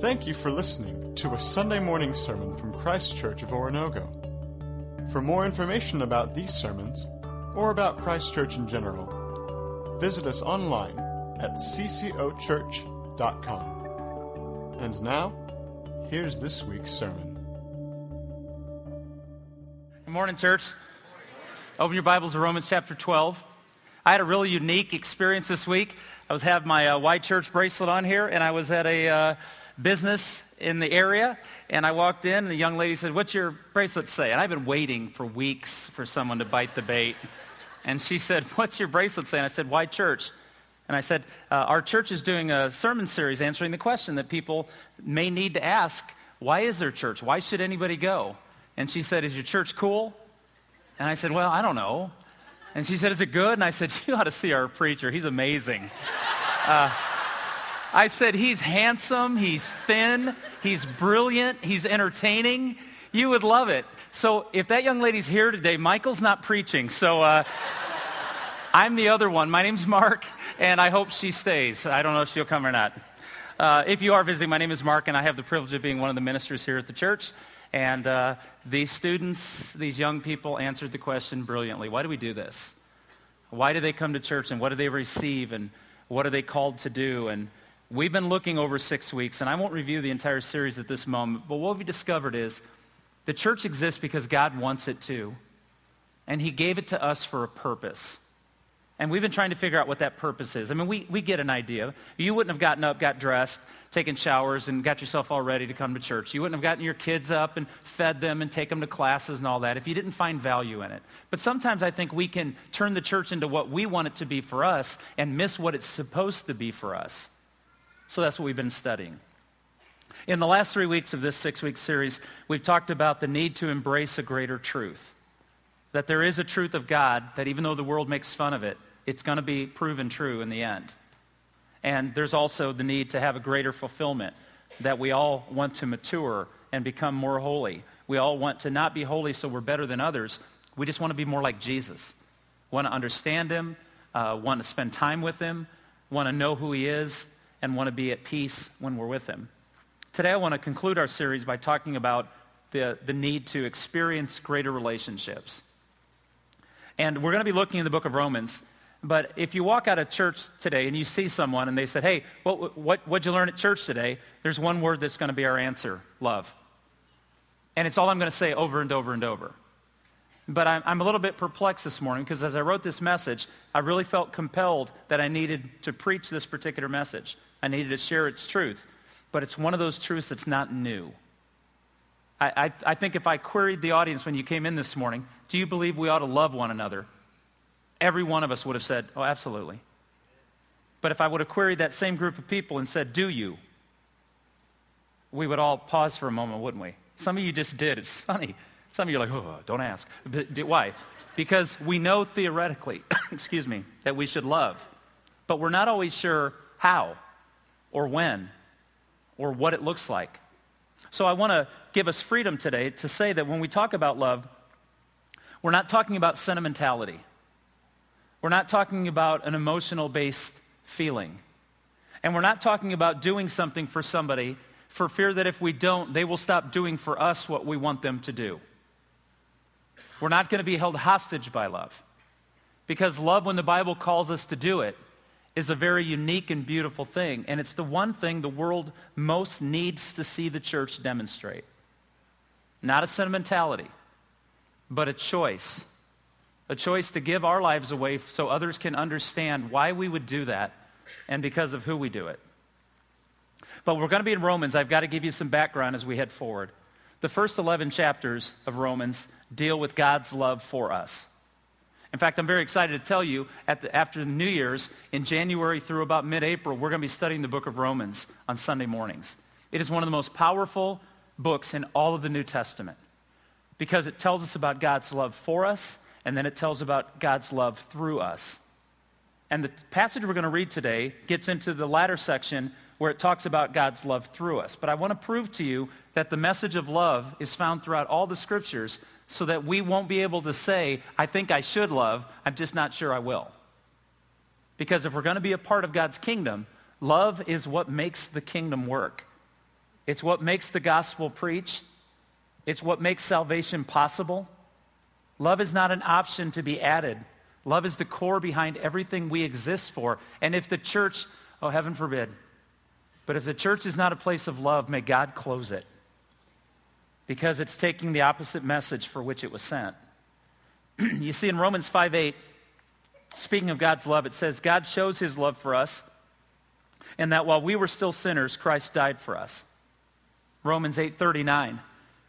Thank you for listening to a Sunday morning sermon from Christ Church of Oronogo. For more information about these sermons, or about Christ Church in general, visit us online at ccochurch.com. And now, here's this week's sermon. Good morning, church. Open your Bibles to Romans chapter 12. I had a really unique experience this week. I was having my uh, white church bracelet on here, and I was at a uh, business in the area, and I walked in, and the young lady said, what's your bracelet say? And I've been waiting for weeks for someone to bite the bait. And she said, what's your bracelet say? And I said, why church. And I said, uh, our church is doing a sermon series answering the question that people may need to ask, why is there church? Why should anybody go? And she said, is your church cool? And I said, well, I don't know. And she said, is it good? And I said, you ought to see our preacher. He's amazing. Uh, I said, he's handsome, he's thin, he's brilliant, he's entertaining. You would love it. So if that young lady's here today, Michael's not preaching. So uh, I'm the other one. My name's Mark, and I hope she stays. I don't know if she'll come or not. Uh, if you are visiting, my name is Mark, and I have the privilege of being one of the ministers here at the church. And uh, these students, these young people answered the question brilliantly. Why do we do this? Why do they come to church, and what do they receive, and what are they called to do? And we've been looking over six weeks, and I won't review the entire series at this moment, but what we discovered is the church exists because God wants it to, and he gave it to us for a purpose. And we've been trying to figure out what that purpose is. I mean, we, we get an idea. You wouldn't have gotten up, got dressed, taken showers, and got yourself all ready to come to church. You wouldn't have gotten your kids up and fed them and take them to classes and all that if you didn't find value in it. But sometimes I think we can turn the church into what we want it to be for us and miss what it's supposed to be for us. So that's what we've been studying. In the last three weeks of this six-week series, we've talked about the need to embrace a greater truth. That there is a truth of God that even though the world makes fun of it, it's going to be proven true in the end. And there's also the need to have a greater fulfillment, that we all want to mature and become more holy. We all want to not be holy so we're better than others. We just want to be more like Jesus. Want to understand him, uh, want to spend time with him, want to know who he is, and want to be at peace when we're with him. Today I want to conclude our series by talking about the, the need to experience greater relationships. And we're going to be looking in the book of Romans. But if you walk out of church today and you see someone and they said, hey, what, what, what'd you learn at church today? There's one word that's going to be our answer, love. And it's all I'm going to say over and over and over. But I'm, I'm a little bit perplexed this morning because as I wrote this message, I really felt compelled that I needed to preach this particular message. I needed to share its truth. But it's one of those truths that's not new. I, I, I think if I queried the audience when you came in this morning, do you believe we ought to love one another? Every one of us would have said, oh, absolutely. But if I would have queried that same group of people and said, do you? We would all pause for a moment, wouldn't we? Some of you just did. It's funny. Some of you are like, oh, don't ask. Why? Because we know theoretically, excuse me, that we should love. But we're not always sure how or when or what it looks like. So I want to give us freedom today to say that when we talk about love, we're not talking about sentimentality. We're not talking about an emotional-based feeling. And we're not talking about doing something for somebody for fear that if we don't, they will stop doing for us what we want them to do. We're not going to be held hostage by love. Because love, when the Bible calls us to do it, is a very unique and beautiful thing. And it's the one thing the world most needs to see the church demonstrate. Not a sentimentality, but a choice. A choice to give our lives away so others can understand why we would do that and because of who we do it. But we're going to be in Romans. I've got to give you some background as we head forward. The first 11 chapters of Romans deal with God's love for us. In fact, I'm very excited to tell you the, after New Year's, in January through about mid-April, we're going to be studying the book of Romans on Sunday mornings. It is one of the most powerful books in all of the New Testament because it tells us about God's love for us, and then it tells about God's love through us. And the passage we're going to read today gets into the latter section where it talks about God's love through us. But I want to prove to you that the message of love is found throughout all the scriptures so that we won't be able to say, I think I should love, I'm just not sure I will. Because if we're going to be a part of God's kingdom, love is what makes the kingdom work. It's what makes the gospel preach. It's what makes salvation possible. Love is not an option to be added. Love is the core behind everything we exist for. And if the church, oh, heaven forbid, but if the church is not a place of love, may God close it because it's taking the opposite message for which it was sent. you see, in Romans 5 8, speaking of God's love, it says, God shows his love for us and that while we were still sinners, Christ died for us. Romans 8:39.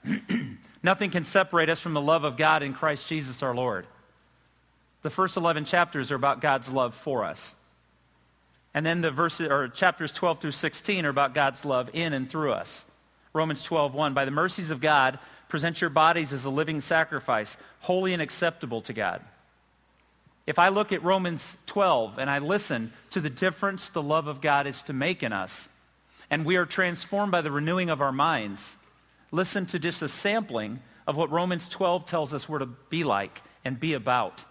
Nothing can separate us from the love of God in Christ Jesus our Lord. The first 11 chapters are about God's love for us. And then the verses or chapters 12 through 16 are about God's love in and through us. Romans 12:1 By the mercies of God, present your bodies as a living sacrifice, holy and acceptable to God. If I look at Romans 12 and I listen to the difference the love of God is to make in us, and we are transformed by the renewing of our minds, listen to just a sampling of what Romans 12 tells us we're to be like and be about.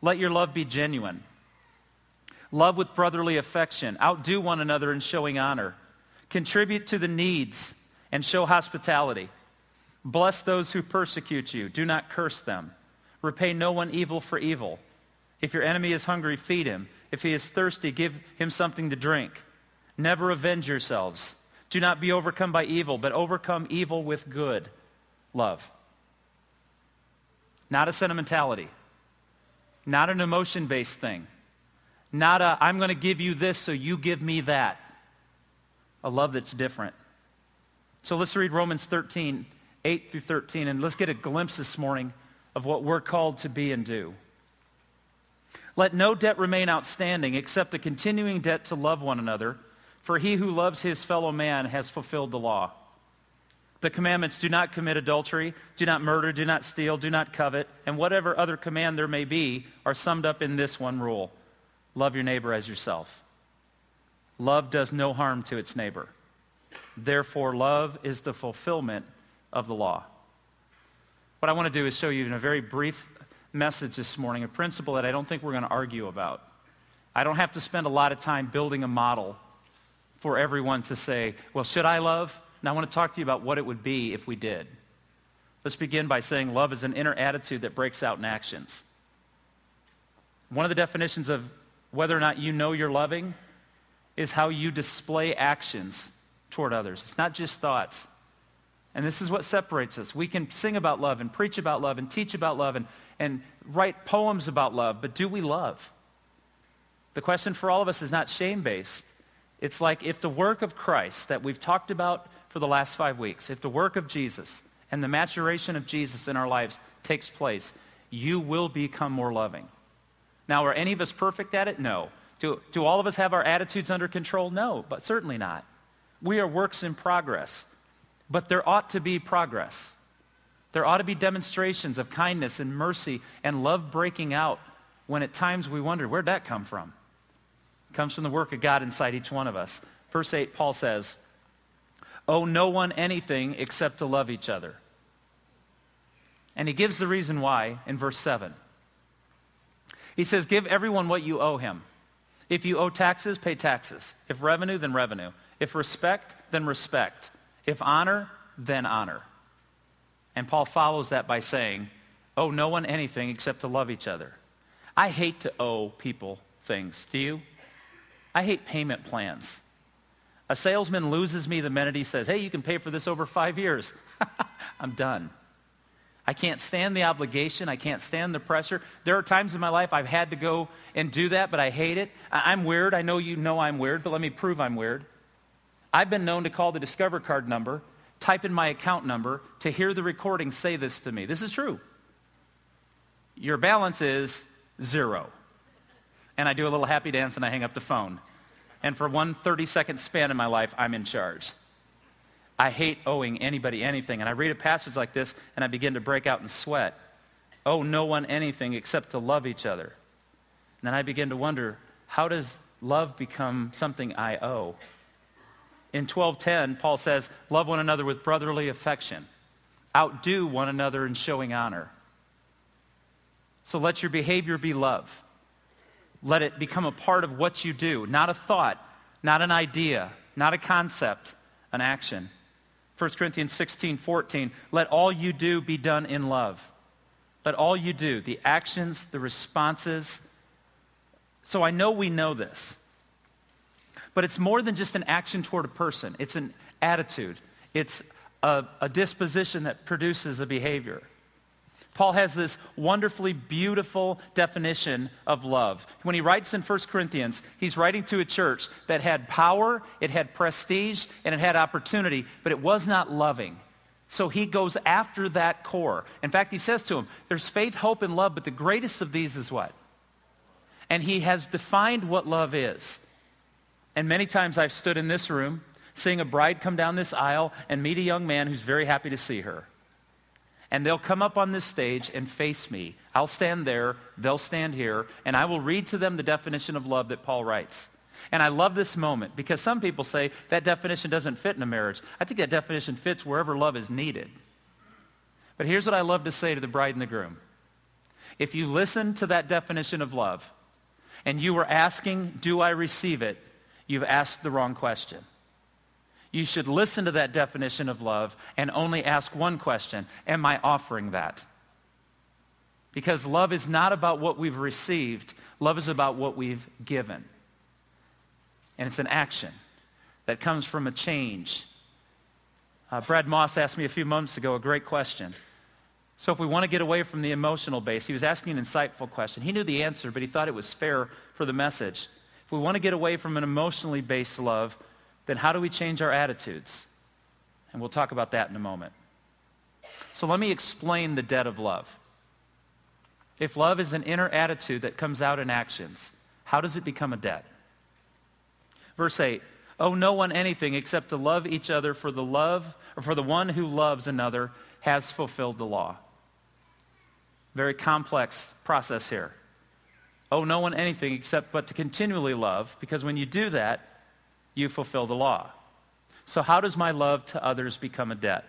Let your love be genuine. Love with brotherly affection. Outdo one another in showing honor. Contribute to the needs and show hospitality. Bless those who persecute you. Do not curse them. Repay no one evil for evil. If your enemy is hungry, feed him. If he is thirsty, give him something to drink. Never avenge yourselves. Do not be overcome by evil, but overcome evil with good. Love. Not a sentimentality. Not an emotion-based thing. Not a, I'm going to give you this so you give me that. A love that's different. So let's read Romans 13, 8 through 13, and let's get a glimpse this morning of what we're called to be and do. Let no debt remain outstanding except a continuing debt to love one another, for he who loves his fellow man has fulfilled the law. The commandments do not commit adultery, do not murder, do not steal, do not covet, and whatever other command there may be are summed up in this one rule. Love your neighbor as yourself. Love does no harm to its neighbor. Therefore, love is the fulfillment of the law. What I want to do is show you in a very brief message this morning, a principle that I don't think we're going to argue about. I don't have to spend a lot of time building a model for everyone to say, well, should I love? Now I want to talk to you about what it would be if we did. Let's begin by saying love is an inner attitude that breaks out in actions. One of the definitions of whether or not you know you're loving is how you display actions toward others. It's not just thoughts. And this is what separates us. We can sing about love and preach about love and teach about love and, and write poems about love, but do we love? The question for all of us is not shame-based. It's like if the work of Christ that we've talked about for the last five weeks, if the work of Jesus and the maturation of Jesus in our lives takes place, you will become more loving. Now, are any of us perfect at it? No. Do, do all of us have our attitudes under control? No, but certainly not. We are works in progress. But there ought to be progress. There ought to be demonstrations of kindness and mercy and love breaking out when at times we wonder, where'd that come from? It comes from the work of God inside each one of us. Verse 8, Paul says, owe no one anything except to love each other. And he gives the reason why in verse 7. He says, give everyone what you owe him. If you owe taxes, pay taxes. If revenue, then revenue. If respect, then respect. If honor, then honor. And Paul follows that by saying, owe no one anything except to love each other. I hate to owe people things. Do you? I hate payment plans. A salesman loses me the minute he says, hey, you can pay for this over five years. I'm done. I can't stand the obligation. I can't stand the pressure. There are times in my life I've had to go and do that, but I hate it. I'm weird. I know you know I'm weird, but let me prove I'm weird. I've been known to call the Discover card number type in my account number to hear the recording say this to me. This is true. Your balance is zero. And I do a little happy dance and I hang up the phone. And for one 30-second span in my life, I'm in charge. I hate owing anybody anything. And I read a passage like this and I begin to break out in sweat. Owe no one anything except to love each other. And then I begin to wonder, how does love become something I owe? In 12:10, Paul says, "Love one another with brotherly affection. Outdo one another in showing honor." So let your behavior be love. Let it become a part of what you do, not a thought, not an idea, not a concept, an action. 1 Corinthians 16, 14, let all you do be done in love. Let all you do, the actions, the responses. So I know we know this. But it's more than just an action toward a person. It's an attitude. It's a, a disposition that produces a behavior. Paul has this wonderfully beautiful definition of love. When he writes in 1 Corinthians, he's writing to a church that had power, it had prestige, and it had opportunity, but it was not loving. So he goes after that core. In fact, he says to them, there's faith, hope, and love, but the greatest of these is what? And he has defined what love is. And many times I've stood in this room seeing a bride come down this aisle and meet a young man who's very happy to see her and they'll come up on this stage and face me. I'll stand there, they'll stand here, and I will read to them the definition of love that Paul writes. And I love this moment because some people say that definition doesn't fit in a marriage. I think that definition fits wherever love is needed. But here's what I love to say to the bride and the groom. If you listen to that definition of love and you were asking, do I receive it? You've asked the wrong question you should listen to that definition of love and only ask one question, am I offering that? Because love is not about what we've received. Love is about what we've given. And it's an action that comes from a change. Uh, Brad Moss asked me a few months ago a great question. So if we want to get away from the emotional base, he was asking an insightful question. He knew the answer, but he thought it was fair for the message. If we want to get away from an emotionally based love, then how do we change our attitudes? And we'll talk about that in a moment. So let me explain the debt of love. If love is an inner attitude that comes out in actions, how does it become a debt? Verse 8, owe no one anything except to love each other for the love, or for the one who loves another has fulfilled the law. Very complex process here. Owe no one anything except but to continually love, because when you do that, you fulfill the law. So how does my love to others become a debt?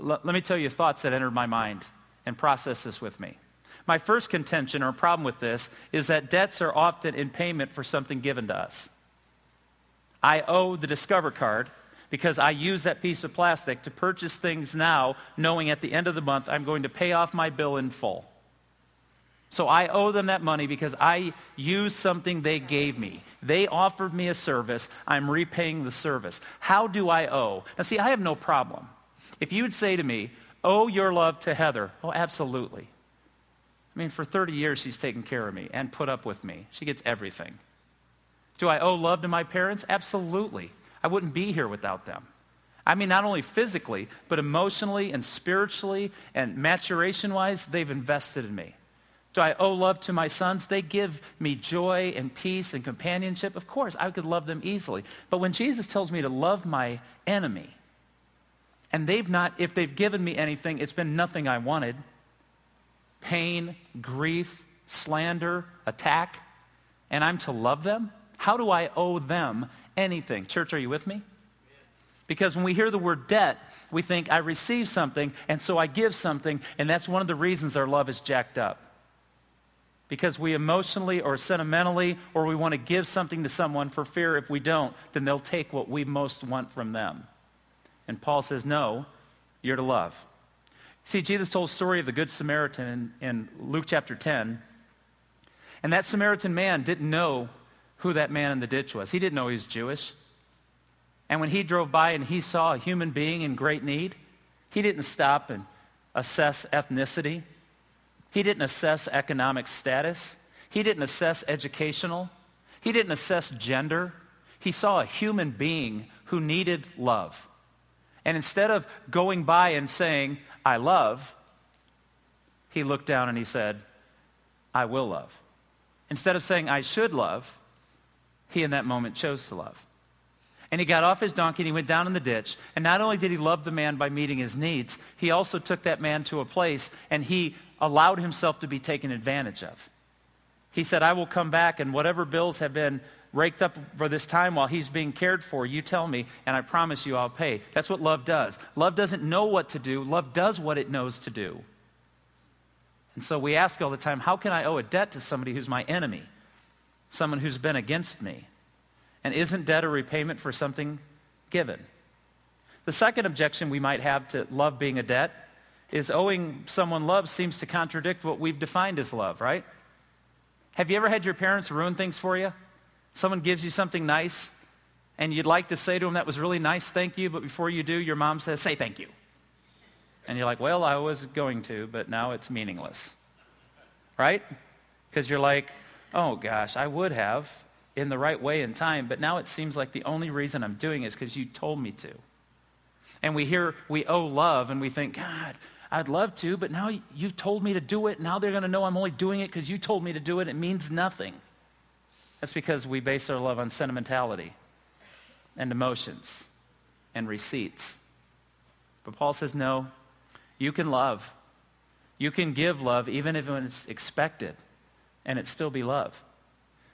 L- let me tell you thoughts that entered my mind and process this with me. My first contention or problem with this is that debts are often in payment for something given to us. I owe the Discover card because I use that piece of plastic to purchase things now knowing at the end of the month I'm going to pay off my bill in full. So I owe them that money because I used something they gave me. They offered me a service. I'm repaying the service. How do I owe? Now see, I have no problem. If you would say to me, owe your love to Heather, oh, absolutely. I mean, for 30 years she's taken care of me and put up with me. She gets everything. Do I owe love to my parents? Absolutely. I wouldn't be here without them. I mean, not only physically, but emotionally and spiritually and maturation-wise, they've invested in me. Do I owe love to my sons? They give me joy and peace and companionship. Of course, I could love them easily. But when Jesus tells me to love my enemy, and they've not, if they've given me anything, it's been nothing I wanted. Pain, grief, slander, attack, and I'm to love them? How do I owe them anything? Church, are you with me? Because when we hear the word debt, we think I receive something, and so I give something, and that's one of the reasons our love is jacked up because we emotionally or sentimentally or we want to give something to someone for fear if we don't, then they'll take what we most want from them. And Paul says, no, you're to love. See, Jesus told the story of the Good Samaritan in, in Luke chapter 10. And that Samaritan man didn't know who that man in the ditch was. He didn't know he was Jewish. And when he drove by and he saw a human being in great need, he didn't stop and assess ethnicity. He didn't assess economic status. He didn't assess educational. He didn't assess gender. He saw a human being who needed love. And instead of going by and saying, I love, he looked down and he said, I will love. Instead of saying, I should love, he in that moment chose to love. And he got off his donkey and he went down in the ditch. And not only did he love the man by meeting his needs, he also took that man to a place and he allowed himself to be taken advantage of. He said, I will come back and whatever bills have been raked up for this time while he's being cared for, you tell me, and I promise you I'll pay. That's what love does. Love doesn't know what to do. Love does what it knows to do. And so we ask all the time, how can I owe a debt to somebody who's my enemy? Someone who's been against me? And isn't debt a repayment for something given? The second objection we might have to love being a debt is owing someone love seems to contradict what we've defined as love, right? Have you ever had your parents ruin things for you? Someone gives you something nice and you'd like to say to them, that was really nice, thank you, but before you do, your mom says, say thank you. And you're like, well, I was going to, but now it's meaningless. Right? Because you're like, oh gosh, I would have in the right way and time, but now it seems like the only reason I'm doing it is because you told me to. And we hear we owe love and we think, God, I'd love to, but now you've told me to do it. Now they're going to know I'm only doing it because you told me to do it. It means nothing. That's because we base our love on sentimentality and emotions and receipts. But Paul says, no, you can love. You can give love even if it's expected and it still be love.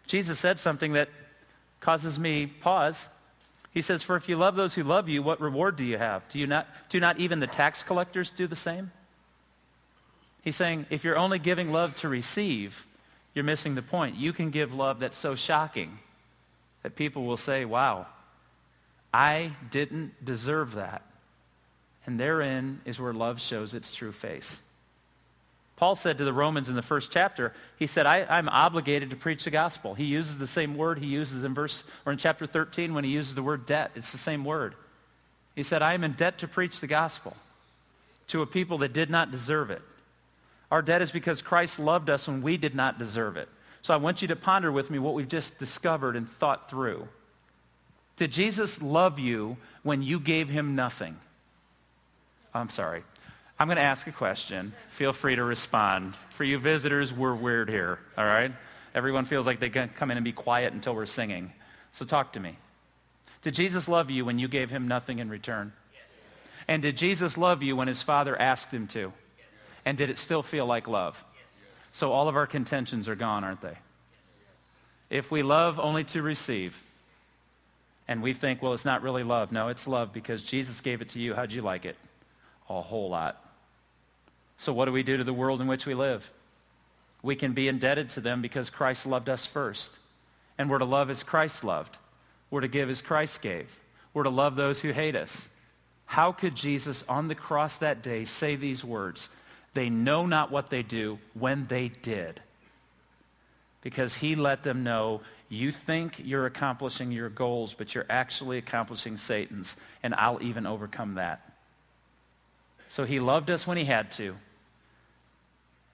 Jesus said something that causes me pause. He says, for if you love those who love you, what reward do you have? Do, you not, do not even the tax collectors do the same? He's saying, if you're only giving love to receive, you're missing the point. You can give love that's so shocking that people will say, wow, I didn't deserve that. And therein is where love shows its true face. Paul said to the Romans in the first chapter, he said, I, am obligated to preach the gospel. He uses the same word he uses in verse or in chapter 13 when he uses the word debt. It's the same word. He said, I am in debt to preach the gospel to a people that did not deserve it. Our debt is because Christ loved us when we did not deserve it. So I want you to ponder with me what we've just discovered and thought through. Did Jesus love you when you gave him nothing? I'm sorry. I'm going to ask a question. Feel free to respond. For you visitors, we're weird here, all right? Everyone feels like they can come in and be quiet until we're singing. So talk to me. Did Jesus love you when you gave him nothing in return? And did Jesus love you when his father asked him to? And did it still feel like love? So all of our contentions are gone, aren't they? If we love only to receive, and we think, well, it's not really love. No, it's love because Jesus gave it to you. How'd you like it? A whole lot. So what do we do to the world in which we live? We can be indebted to them because Christ loved us first. And we're to love as Christ loved. We're to give as Christ gave. We're to love those who hate us. How could Jesus on the cross that day say these words? They know not what they do when they did. Because he let them know, you think you're accomplishing your goals, but you're actually accomplishing Satan's. And I'll even overcome that. So he loved us when he had to.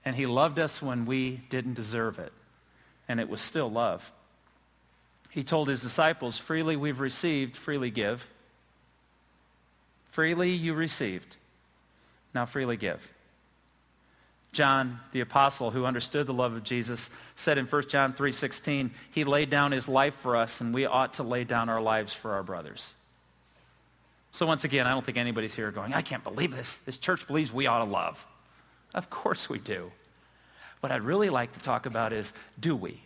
And he loved us when we didn't deserve it. And it was still love. He told his disciples, freely we've received, freely give. Freely you received. Now freely give. John, the apostle who understood the love of Jesus, said in 1 John 3.16, he laid down his life for us, and we ought to lay down our lives for our brothers. So once again, I don't think anybody's here going, I can't believe this. This church believes we ought to love. Of course we do. What I'd really like to talk about is, do we?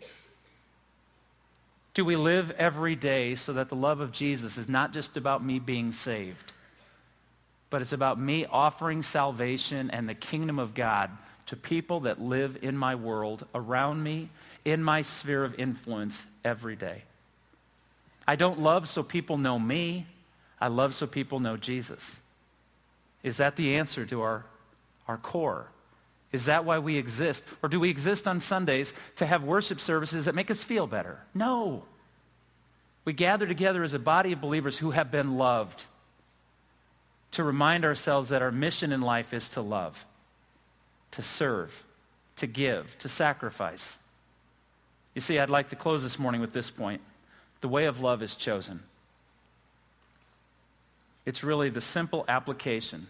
Do we live every day so that the love of Jesus is not just about me being saved, but it's about me offering salvation and the kingdom of God to people that live in my world, around me, in my sphere of influence every day. I don't love so people know me. I love so people know Jesus. Is that the answer to our, our core? Is that why we exist? Or do we exist on Sundays to have worship services that make us feel better? No. We gather together as a body of believers who have been loved to remind ourselves that our mission in life is to love, to serve, to give, to sacrifice. You see, I'd like to close this morning with this point. The way of love is chosen. It's really the simple application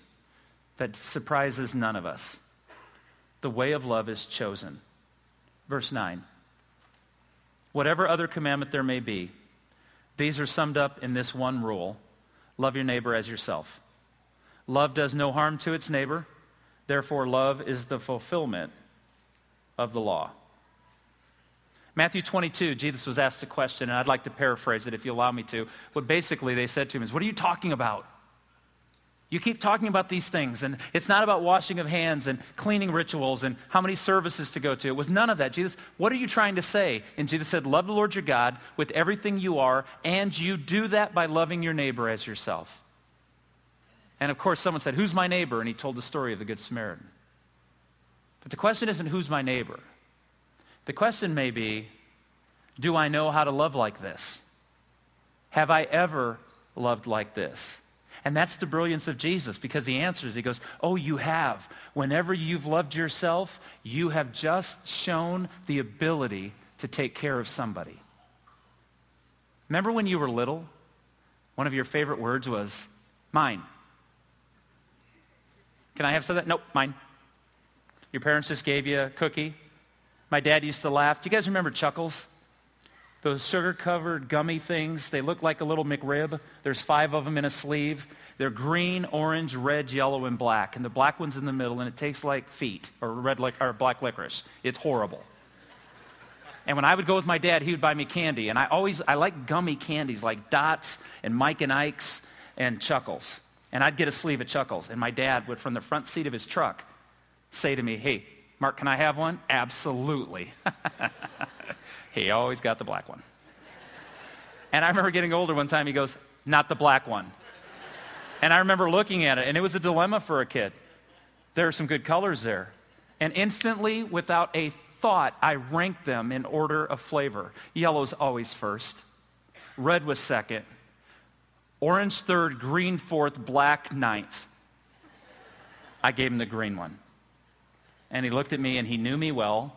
that surprises none of us the way of love is chosen. Verse 9. Whatever other commandment there may be, these are summed up in this one rule. Love your neighbor as yourself. Love does no harm to its neighbor. Therefore, love is the fulfillment of the law. Matthew 22, Jesus was asked a question, and I'd like to paraphrase it if you allow me to. What basically they said to him is, what are you talking about? You keep talking about these things, and it's not about washing of hands and cleaning rituals and how many services to go to. It was none of that. Jesus, what are you trying to say? And Jesus said, love the Lord your God with everything you are, and you do that by loving your neighbor as yourself. And of course, someone said, who's my neighbor? And he told the story of the Good Samaritan. But the question isn't who's my neighbor. The question may be, do I know how to love like this? Have I ever loved like this? And that's the brilliance of Jesus because he answers. He goes, oh, you have. Whenever you've loved yourself, you have just shown the ability to take care of somebody. Remember when you were little? One of your favorite words was, mine. Can I have some of that? Nope, mine. Your parents just gave you a cookie. My dad used to laugh. Do you guys remember Chuckles? Those sugar-covered gummy things, they look like a little McRib. There's five of them in a sleeve. They're green, orange, red, yellow, and black. And the black one's in the middle, and it tastes like feet or, red li- or black licorice. It's horrible. And when I would go with my dad, he would buy me candy. And I always, I like gummy candies like Dots and Mike and Ike's and Chuckles. And I'd get a sleeve of Chuckles. And my dad would, from the front seat of his truck, say to me, hey, Mark, can I have one? Absolutely. he always got the black one. And I remember getting older one time, he goes, not the black one. And I remember looking at it, and it was a dilemma for a kid. There are some good colors there. And instantly, without a thought, I ranked them in order of flavor. Yellow's always first. Red was second. Orange third, green fourth, black ninth. I gave him the green one. And he looked at me and he knew me well.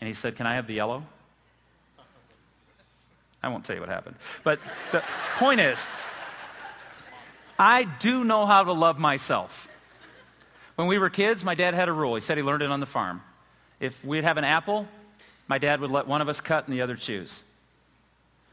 And he said, can I have the yellow? I won't tell you what happened. But the point is, I do know how to love myself. When we were kids, my dad had a rule. He said he learned it on the farm. If we'd have an apple, my dad would let one of us cut and the other choose.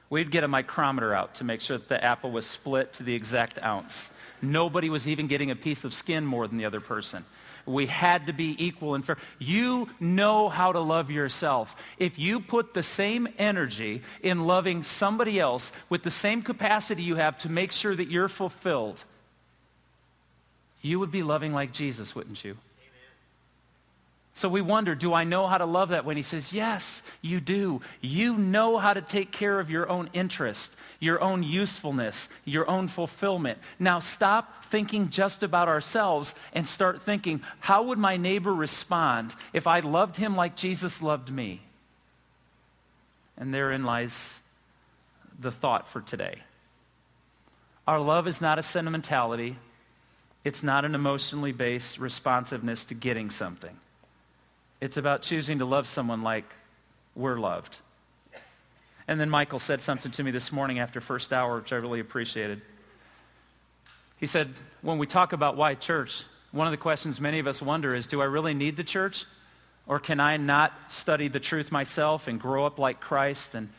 We'd get a micrometer out to make sure that the apple was split to the exact ounce. Nobody was even getting a piece of skin more than the other person. We had to be equal and fair. You know how to love yourself. If you put the same energy in loving somebody else with the same capacity you have to make sure that you're fulfilled, you would be loving like Jesus, wouldn't you? So we wonder, do I know how to love that when he says, yes, you do. You know how to take care of your own interest, your own usefulness, your own fulfillment. Now stop thinking just about ourselves and start thinking, how would my neighbor respond if I loved him like Jesus loved me? And therein lies the thought for today. Our love is not a sentimentality. It's not an emotionally based responsiveness to getting something. It's about choosing to love someone like we're loved. And then Michael said something to me this morning after first hour, which I really appreciated. He said, when we talk about why church, one of the questions many of us wonder is, do I really need the church? Or can I not study the truth myself and grow up like Christ and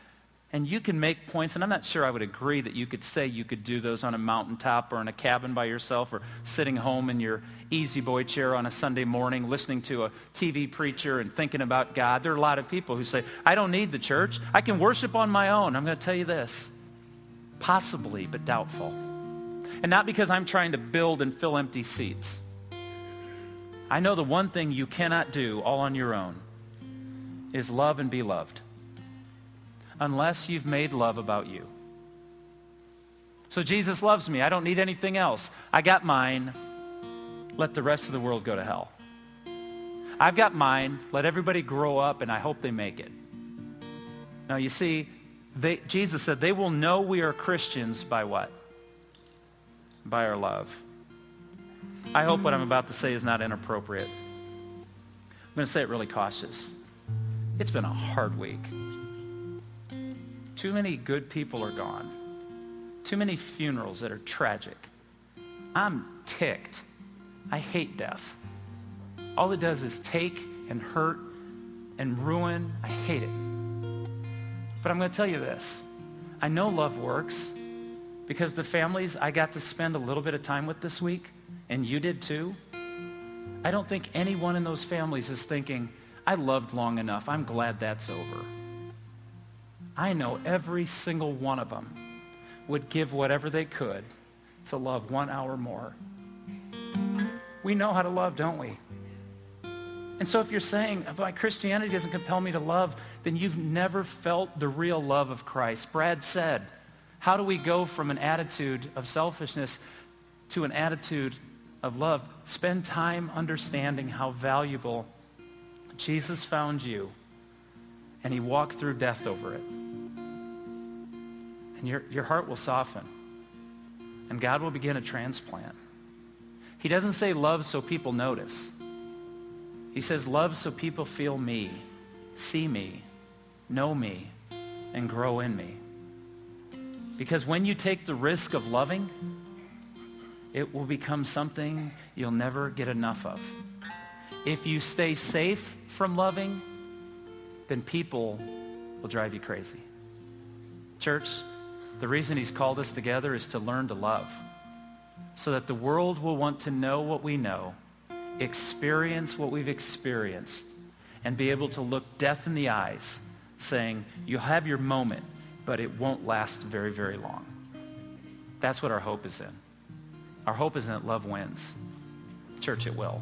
and you can make points, and I'm not sure I would agree that you could say you could do those on a mountaintop or in a cabin by yourself or sitting home in your easy boy chair on a Sunday morning listening to a TV preacher and thinking about God. There are a lot of people who say, I don't need the church. I can worship on my own. I'm going to tell you this. Possibly, but doubtful. And not because I'm trying to build and fill empty seats. I know the one thing you cannot do all on your own is love and be loved unless you've made love about you. So Jesus loves me. I don't need anything else. I got mine. Let the rest of the world go to hell. I've got mine. Let everybody grow up, and I hope they make it. Now, you see, they, Jesus said they will know we are Christians by what? By our love. I hope what I'm about to say is not inappropriate. I'm going to say it really cautious. It's been a hard week. Too many good people are gone. Too many funerals that are tragic. I'm ticked. I hate death. All it does is take and hurt and ruin. I hate it. But I'm going to tell you this. I know love works because the families I got to spend a little bit of time with this week, and you did too, I don't think anyone in those families is thinking, I loved long enough. I'm glad that's over. I know every single one of them would give whatever they could to love one hour more. We know how to love, don't we? And so if you're saying, my Christianity doesn't compel me to love, then you've never felt the real love of Christ. Brad said, how do we go from an attitude of selfishness to an attitude of love. Spend time understanding how valuable Jesus found you and he walked through death over it. And your, your heart will soften and God will begin a transplant. He doesn't say love so people notice. He says love so people feel me, see me, know me, and grow in me. Because when you take the risk of loving, it will become something you'll never get enough of. If you stay safe from loving, then people will drive you crazy. Church, the reason he's called us together is to learn to love so that the world will want to know what we know, experience what we've experienced, and be able to look death in the eyes saying, you'll have your moment, but it won't last very, very long. That's what our hope is in. Our hope is in that love wins. Church, it will.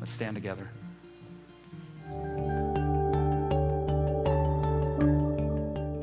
Let's stand together.